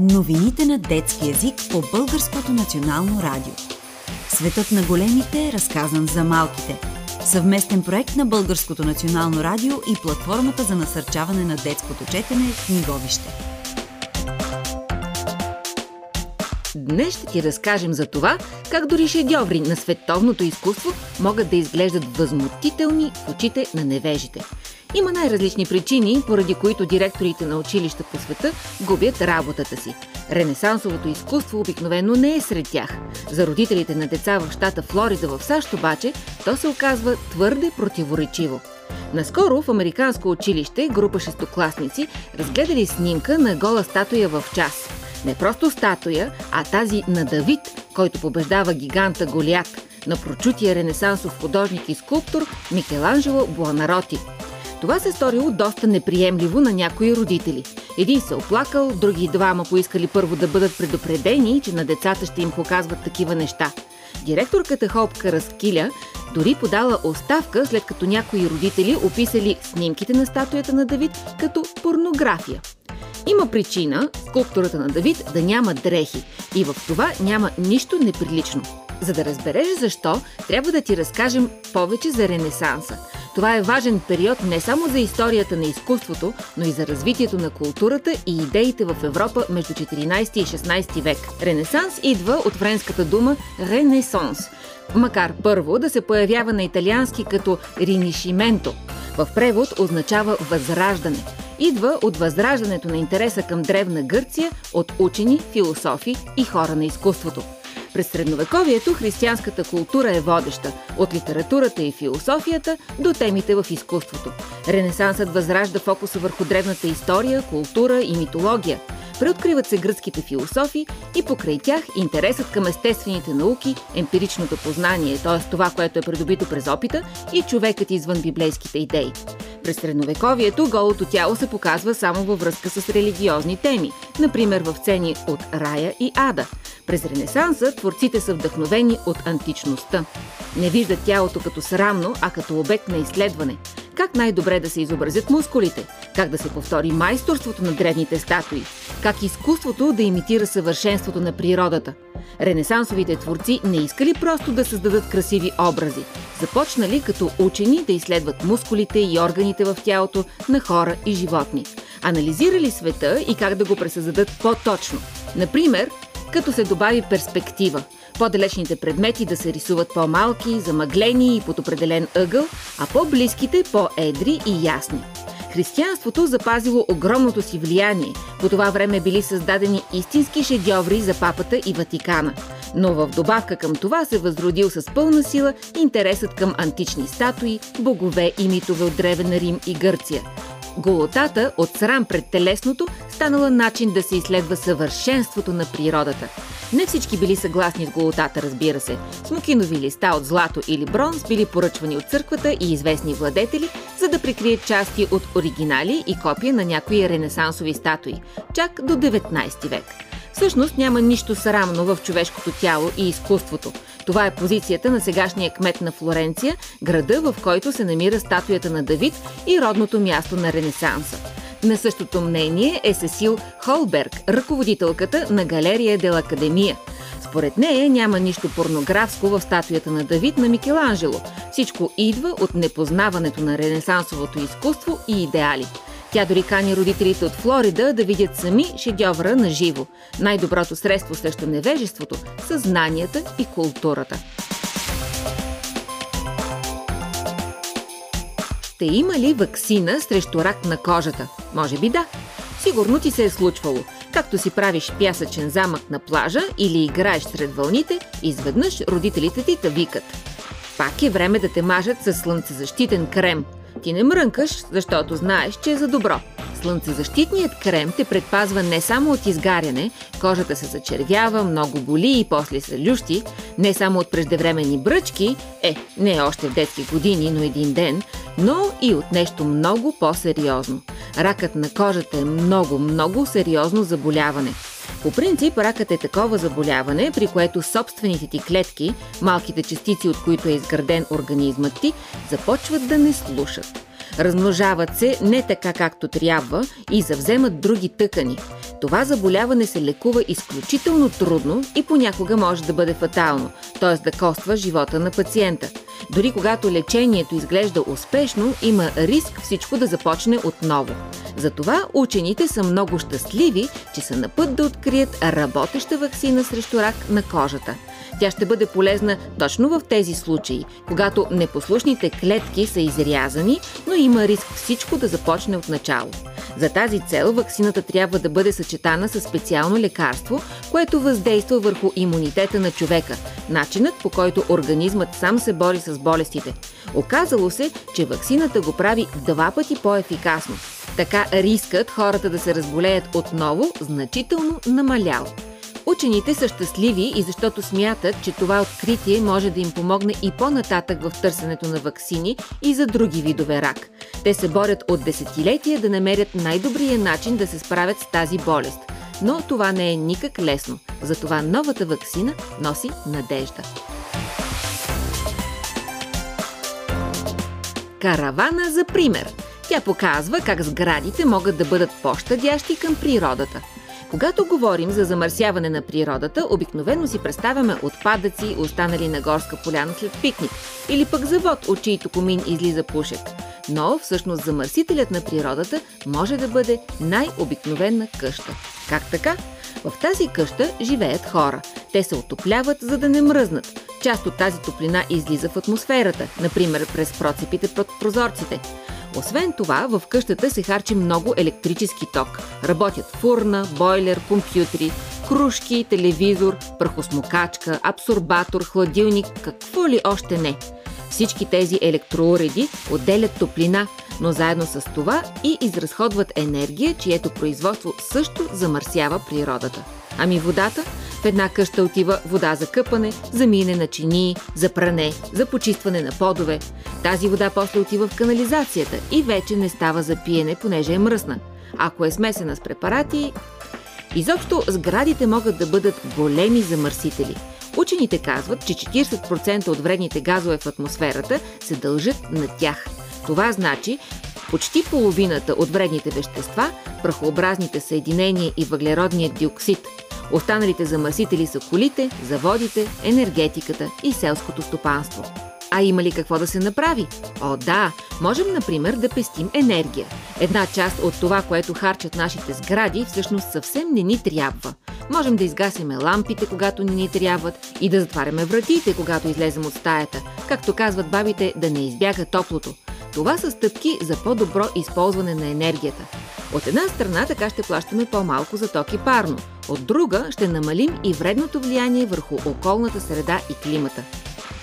Новините на детски язик по Българското национално радио. Светът на големите е разказан за малките. Съвместен проект на Българското национално радио и платформата за насърчаване на детското четене в книговище. Днес ще ти разкажем за това, как дори шедьоври на световното изкуство могат да изглеждат възмутителни в очите на невежите – има най-различни причини, поради които директорите на училища по света губят работата си. Ренесансовото изкуство обикновено не е сред тях. За родителите на деца в щата Флорида в САЩ обаче, то се оказва твърде противоречиво. Наскоро в американско училище група шестокласници разгледали снимка на гола статуя в час. Не просто статуя, а тази на Давид, който побеждава гиганта Голият, на прочутия ренесансов художник и скулптор Микеланджело Буанароти – това се сторило доста неприемливо на някои родители. Един се оплакал, други двама поискали първо да бъдат предупредени, че на децата ще им показват такива неща. Директорката Хоп Караскиля дори подала оставка, след като някои родители описали снимките на статуята на Давид като порнография. Има причина скулптурата на Давид да няма дрехи и в това няма нищо неприлично. За да разбереш защо, трябва да ти разкажем повече за Ренесанса – това е важен период не само за историята на изкуството, но и за развитието на културата и идеите в Европа между 14 и 16 век. Ренесанс идва от френската дума «ренесанс», макар първо да се появява на италиански като «ринишименто». В превод означава «възраждане». Идва от възраждането на интереса към древна Гърция от учени, философи и хора на изкуството. През средновековието християнската култура е водеща, от литературата и философията до темите в изкуството. Ренесансът възражда фокуса върху древната история, култура и митология. Преоткриват се гръцките философи и покрай тях интересът към естествените науки, емпиричното познание, т.е. това, което е придобито през опита и човекът извън библейските идеи. През средновековието голото тяло се показва само във връзка с религиозни теми, например в цени от рая и ада. През Ренесанса творците са вдъхновени от античността. Не виждат тялото като срамно, а като обект на изследване. Как най-добре да се изобразят мускулите? Как да се повтори майсторството на древните статуи? Как изкуството да имитира съвършенството на природата? Ренесансовите творци не искали просто да създадат красиви образи. Започнали като учени да изследват мускулите и органите в тялото на хора и животни. Анализирали света и как да го пресъздадат по-точно. Например, като се добави перспектива. По-далечните предмети да се рисуват по-малки, замъглени и под определен ъгъл, а по-близките по-едри и ясни. Християнството запазило огромното си влияние. По това време били създадени истински шедьоври за папата и Ватикана. Но в добавка към това се възродил с пълна сила интересът към антични статуи, богове и митове от Древен Рим и Гърция – Голотата от срам пред телесното станала начин да се изследва съвършенството на природата. Не всички били съгласни с голотата, разбира се. Смокинови листа от злато или бронз били поръчвани от църквата и известни владетели, за да прикрият части от оригинали и копия на някои ренесансови статуи, чак до 19 век. Всъщност няма нищо срамно в човешкото тяло и изкуството. Това е позицията на сегашния кмет на Флоренция, града, в който се намира статуята на Давид и родното място на Ренесанса. На същото мнение е Сесил Холберг, ръководителката на галерия Дел Академия. Според нея няма нищо порнографско в статуята на Давид на Микеланджело. Всичко идва от непознаването на ренесансовото изкуство и идеали. Тя дори кани родителите от Флорида да видят сами шедьовра на живо. Най-доброто средство срещу невежеството са знанията и културата. Ще има ли вакцина срещу рак на кожата? Може би да. Сигурно ти се е случвало. Както си правиш пясъчен замък на плажа или играеш сред вълните, изведнъж родителите ти те викат. Пак е време да те мажат с слънцезащитен крем – ти не мрънкаш, защото знаеш, че е за добро. Слънцезащитният крем те предпазва не само от изгаряне, кожата се зачервява, много боли и после се лющи, не само от преждевременни бръчки, е, не още в детски години, но един ден, но и от нещо много по-сериозно. Ракът на кожата е много, много сериозно заболяване – по принцип, ракът е такова заболяване, при което собствените ти клетки, малките частици, от които е изграден организмът ти, започват да не слушат. Размножават се не така както трябва и завземат други тъкани. Това заболяване се лекува изключително трудно и понякога може да бъде фатално, т.е. да коства живота на пациента. Дори когато лечението изглежда успешно, има риск всичко да започне отново. Затова учените са много щастливи, че са на път да открият работеща вакцина срещу рак на кожата. Тя ще бъде полезна точно в тези случаи, когато непослушните клетки са изрязани, но има риск всичко да започне от начало. За тази цел вакцината трябва да бъде съчетана с специално лекарство, което въздейства върху имунитета на човека, начинът по който организмът сам се бори с болестите. Оказало се, че вакцината го прави два пъти по-ефикасно. Така рискът хората да се разболеят отново значително намалял. Учените са щастливи и защото смятат, че това откритие може да им помогне и по-нататък в търсенето на ваксини и за други видове рак. Те се борят от десетилетия да намерят най-добрия начин да се справят с тази болест. Но това не е никак лесно. Затова новата вакцина носи надежда. Каравана за пример. Тя показва как сградите могат да бъдат по-щадящи към природата – когато говорим за замърсяване на природата, обикновено си представяме отпадъци, останали на горска поляна след пикник, или пък завод, от чието комин излиза пушек. Но всъщност замърсителят на природата може да бъде най-обикновена къща. Как така? В тази къща живеят хора. Те се отопляват, за да не мръзнат. Част от тази топлина излиза в атмосферата, например през процепите под прозорците. Освен това, в къщата се харчи много електрически ток. Работят фурна, бойлер, компютри, кружки, телевизор, прахосмокачка, абсорбатор, хладилник, какво ли още не. Всички тези електроуреди отделят топлина, но заедно с това и изразходват енергия, чието производство също замърсява природата. Ами водата? В една къща отива вода за къпане, за мине на чинии, за пране, за почистване на подове. Тази вода после отива в канализацията и вече не става за пиене, понеже е мръсна. Ако е смесена с препарати... Изобщо сградите могат да бъдат големи замърсители. Учените казват, че 40% от вредните газове в атмосферата се дължат на тях. Това значи, почти половината от вредните вещества, прахообразните съединения и въглеродният диоксид – Останалите замърсители са колите, заводите, енергетиката и селското стопанство. А има ли какво да се направи? О, да! Можем, например, да пестим енергия. Една част от това, което харчат нашите сгради, всъщност съвсем не ни трябва. Можем да изгасиме лампите, когато не ни трябват и да затваряме вратите, когато излезем от стаята. Както казват бабите, да не избяга топлото. Това са стъпки за по-добро използване на енергията. От една страна така ще плащаме по-малко за ток и парно, от друга ще намалим и вредното влияние върху околната среда и климата.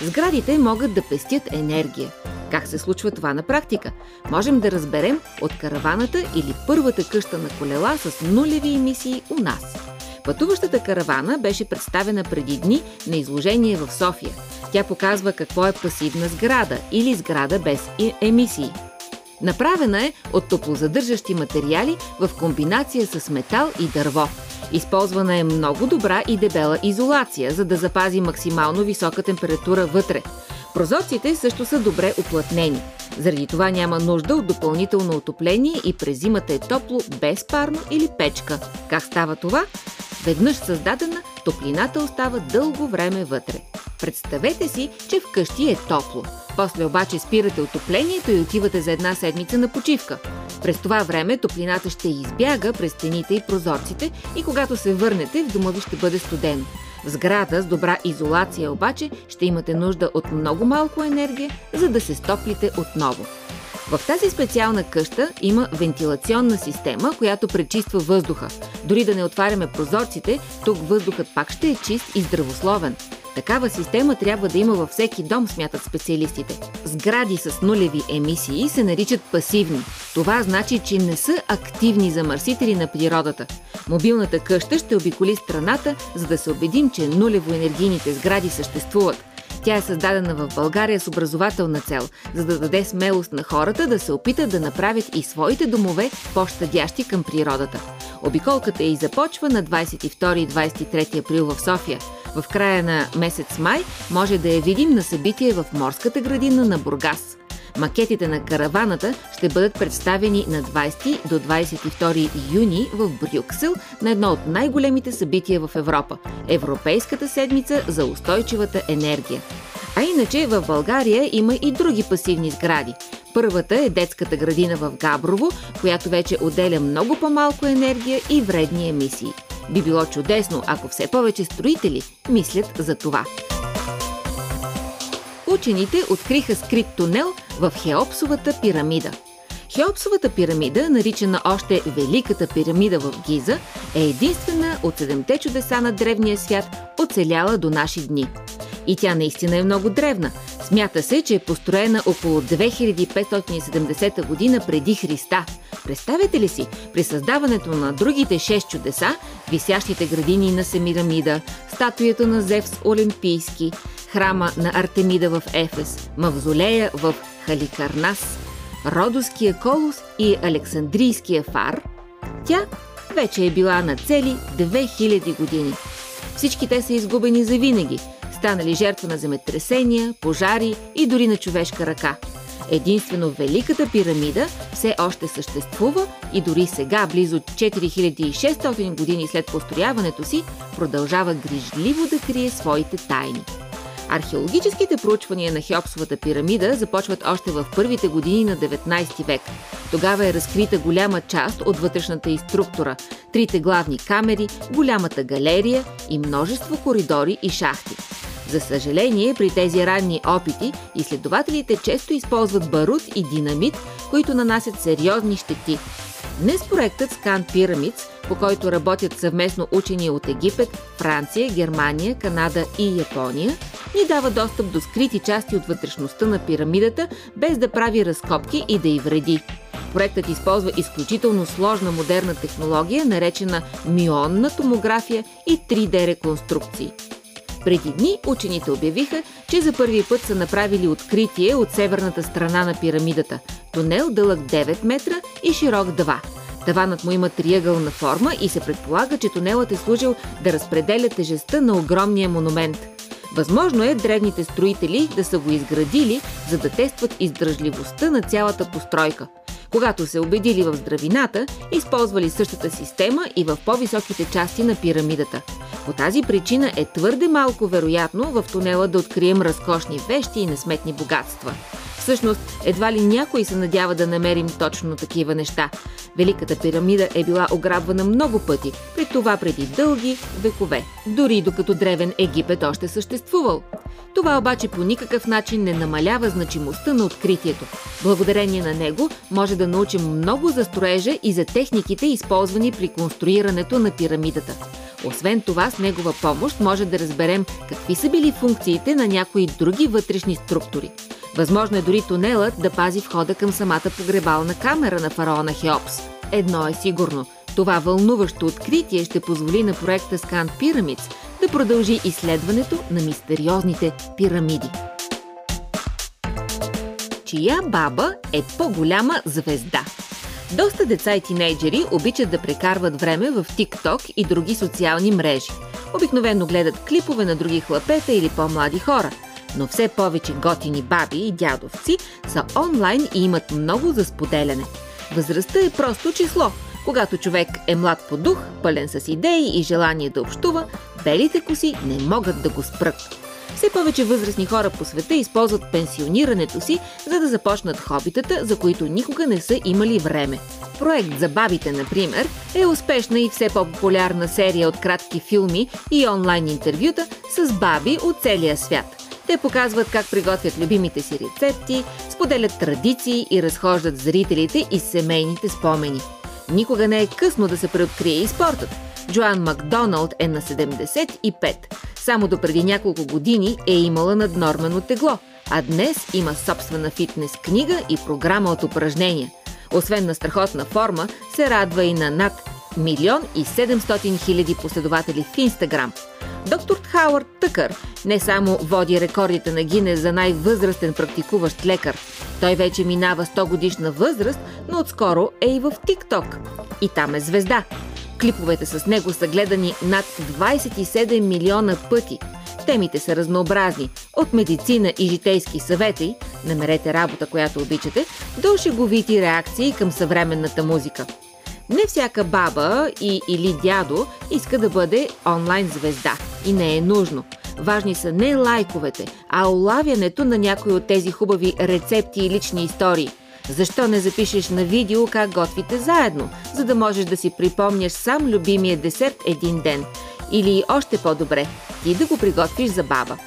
Сградите могат да пестят енергия. Как се случва това на практика? Можем да разберем от караваната или първата къща на колела с нулеви емисии у нас. Пътуващата каравана беше представена преди дни на изложение в София. Тя показва какво е пасивна сграда или сграда без емисии – Направена е от топлозадържащи материали в комбинация с метал и дърво. Използвана е много добра и дебела изолация, за да запази максимално висока температура вътре. Прозорците също са добре оплътнени. Заради това няма нужда от допълнително отопление и през зимата е топло без парно или печка. Как става това? Веднъж създадена, топлината остава дълго време вътре. Представете си, че вкъщи е топло. После обаче спирате отоплението и отивате за една седмица на почивка. През това време топлината ще избяга през стените и прозорците и когато се върнете, в дома ви ще бъде студено. В сграда с добра изолация обаче ще имате нужда от много малко енергия, за да се стоплите отново. В тази специална къща има вентилационна система, която пречиства въздуха. Дори да не отваряме прозорците, тук въздухът пак ще е чист и здравословен. Такава система трябва да има във всеки дом, смятат специалистите. Сгради с нулеви емисии се наричат пасивни. Това значи, че не са активни замърсители на природата. Мобилната къща ще обиколи страната, за да се убедим, че нулево енергийните сгради съществуват. Тя е създадена в България с образователна цел, за да даде смелост на хората да се опитат да направят и своите домове по-щадящи към природата. Обиколката и започва на 22 и 23 април в София. В края на месец май може да я видим на събитие в морската градина на Бургас. Макетите на караваната ще бъдат представени на 20 до 22 юни в Брюксел на едно от най-големите събития в Европа – Европейската седмица за устойчивата енергия. А иначе в България има и други пасивни сгради. Първата е детската градина в Габрово, която вече отделя много по-малко енергия и вредни емисии. Би било чудесно, ако все повече строители мислят за това. Учените откриха скрит тунел в Хеопсовата пирамида. Хеопсовата пирамида, наричана още Великата пирамида в Гиза, е единствена от седемте чудеса на древния свят, оцеляла до наши дни. И тя наистина е много древна. Смята се, че е построена около 2570 година преди Христа. Представете ли си, при създаването на другите шест чудеса, висящите градини на Семирамида, статуята на Зевс Олимпийски, храма на Артемида в Ефес, мавзолея в Халикарнас, Родоския колос и Александрийския фар, тя вече е била на цели 2000 години. Всички те са изгубени за винаги, станали жертва на земетресения, пожари и дори на човешка ръка. Единствено Великата пирамида все още съществува и дори сега, близо 4600 години след построяването си, продължава грижливо да крие своите тайни. Археологическите проучвания на Хеопсовата пирамида започват още в първите години на 19 век. Тогава е разкрита голяма част от вътрешната и структура, трите главни камери, голямата галерия и множество коридори и шахти. За съжаление, при тези ранни опити, изследователите често използват барут и динамит, които нанасят сериозни щети. Днес проектът Scan Pyramids, по който работят съвместно учени от Египет, Франция, Германия, Канада и Япония, ни дава достъп до скрити части от вътрешността на пирамидата, без да прави разкопки и да й вреди. Проектът използва изключително сложна модерна технология, наречена мионна томография и 3D реконструкции. Преди дни учените обявиха, че за първи път са направили откритие от северната страна на пирамидата. Тунел дълъг 9 метра и широк 2. Таванът му има триъгълна форма и се предполага, че тунелът е служил да разпределя тежестта на огромния монумент – Възможно е древните строители да са го изградили, за да тестват издръжливостта на цялата постройка. Когато се убедили в здравината, използвали същата система и в по-високите части на пирамидата. По тази причина е твърде малко вероятно в тунела да открием разкошни вещи и несметни богатства. Всъщност, едва ли някой се надява да намерим точно такива неща. Великата пирамида е била ограбвана много пъти, при това преди дълги векове, дори докато древен Египет още съществувал. Това обаче по никакъв начин не намалява значимостта на откритието. Благодарение на него може да научим много за строежа и за техниките, използвани при конструирането на пирамидата. Освен това, с негова помощ може да разберем какви са били функциите на някои други вътрешни структури. Възможно е дори тунелът да пази входа към самата погребална камера на фараона Хеопс. Едно е сигурно. Това вълнуващо откритие ще позволи на проекта Scan Pyramids да продължи изследването на мистериозните пирамиди. Чия баба е по-голяма звезда? Доста деца и тинейджери обичат да прекарват време в TikTok и други социални мрежи. Обикновено гледат клипове на други хлапета или по-млади хора – но все повече готини баби и дядовци са онлайн и имат много за споделяне. Възрастта е просто число. Когато човек е млад по дух, пълен с идеи и желание да общува, белите коси не могат да го спрат. Все повече възрастни хора по света използват пенсионирането си, за да започнат хобитата, за които никога не са имали време. Проект за бабите, например, е успешна и все по-популярна серия от кратки филми и онлайн интервюта с баби от целия свят. Те показват как приготвят любимите си рецепти, споделят традиции и разхождат зрителите и семейните спомени. Никога не е късно да се преоткрие и спортът. Джоан Макдоналд е на 75. Само до преди няколко години е имала наднормено тегло, а днес има собствена фитнес книга и програма от упражнения. Освен на страхотна форма, се радва и на над милион и 700 хиляди последователи в Инстаграм – Доктор Хауърд Тъкър не само води рекордите на Гине за най-възрастен практикуващ лекар. Той вече минава 100 годишна възраст, но отскоро е и в ТикТок. И там е звезда. Клиповете с него са гледани над 27 милиона пъти. Темите са разнообразни – от медицина и житейски съвети намерете работа, която обичате, до шеговити реакции към съвременната музика. Не всяка баба и или дядо иска да бъде онлайн звезда и не е нужно. Важни са не лайковете, а улавянето на някои от тези хубави рецепти и лични истории. Защо не запишеш на видео как готвите заедно, за да можеш да си припомняш сам любимия десерт един ден? Или още по-добре, ти да го приготвиш за баба.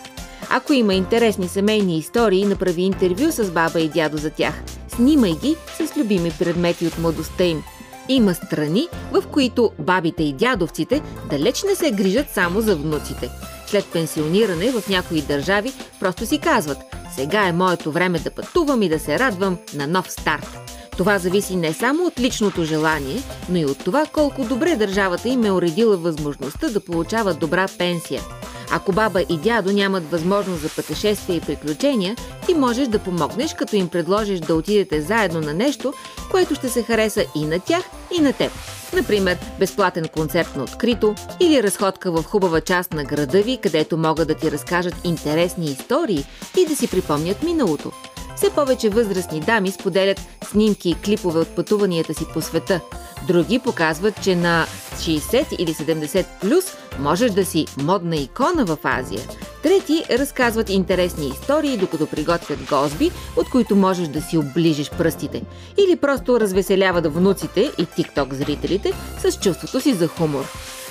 Ако има интересни семейни истории, направи интервю с баба и дядо за тях. Снимай ги с любими предмети от младостта им. Има страни, в които бабите и дядовците далеч не се грижат само за внуците. След пенсиониране в някои държави просто си казват сега е моето време да пътувам и да се радвам на нов старт. Това зависи не само от личното желание, но и от това колко добре държавата им е уредила възможността да получават добра пенсия. Ако баба и дядо нямат възможност за пътешествия и приключения, ти можеш да помогнеш, като им предложиш да отидете заедно на нещо, което ще се хареса и на тях, и на теб. Например, безплатен концерт на открито или разходка в хубава част на града ви, където могат да ти разкажат интересни истории и да си припомнят миналото. Все повече възрастни дами споделят снимки и клипове от пътуванията си по света. Други показват, че на 60 или 70 плюс можеш да си модна икона в Азия. Трети разказват интересни истории, докато приготвят гозби, от които можеш да си оближиш пръстите. Или просто развеселяват внуците и тикток зрителите с чувството си за хумор.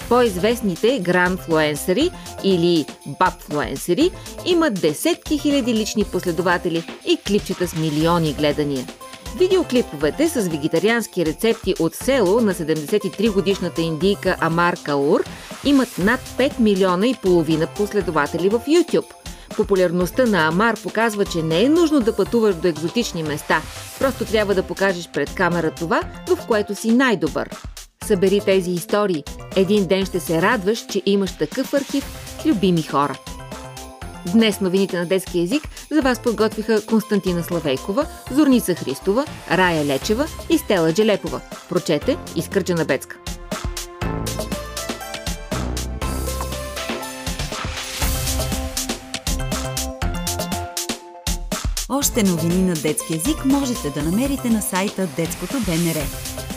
По-известните грандфлуенсери или бабфлуенсери имат десетки хиляди лични последователи и клипчета с милиони гледания. Видеоклиповете с вегетариански рецепти от село на 73-годишната индийка Амар Каур имат над 5 милиона и половина последователи в YouTube. Популярността на Амар показва, че не е нужно да пътуваш до екзотични места, просто трябва да покажеш пред камера това, в което си най-добър. Събери тези истории. Един ден ще се радваш, че имаш такъв архив с любими хора. Днес новините на детски язик за вас подготвиха Константина Славейкова, Зорница Христова, Рая Лечева и Стела Джелепова. Прочете Искърча Бецка. Още новини на детски язик можете да намерите на сайта Детското БНР,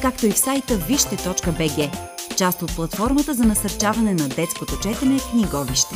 както и в сайта вижте.бг, част от платформата за насърчаване на детското четене книговище.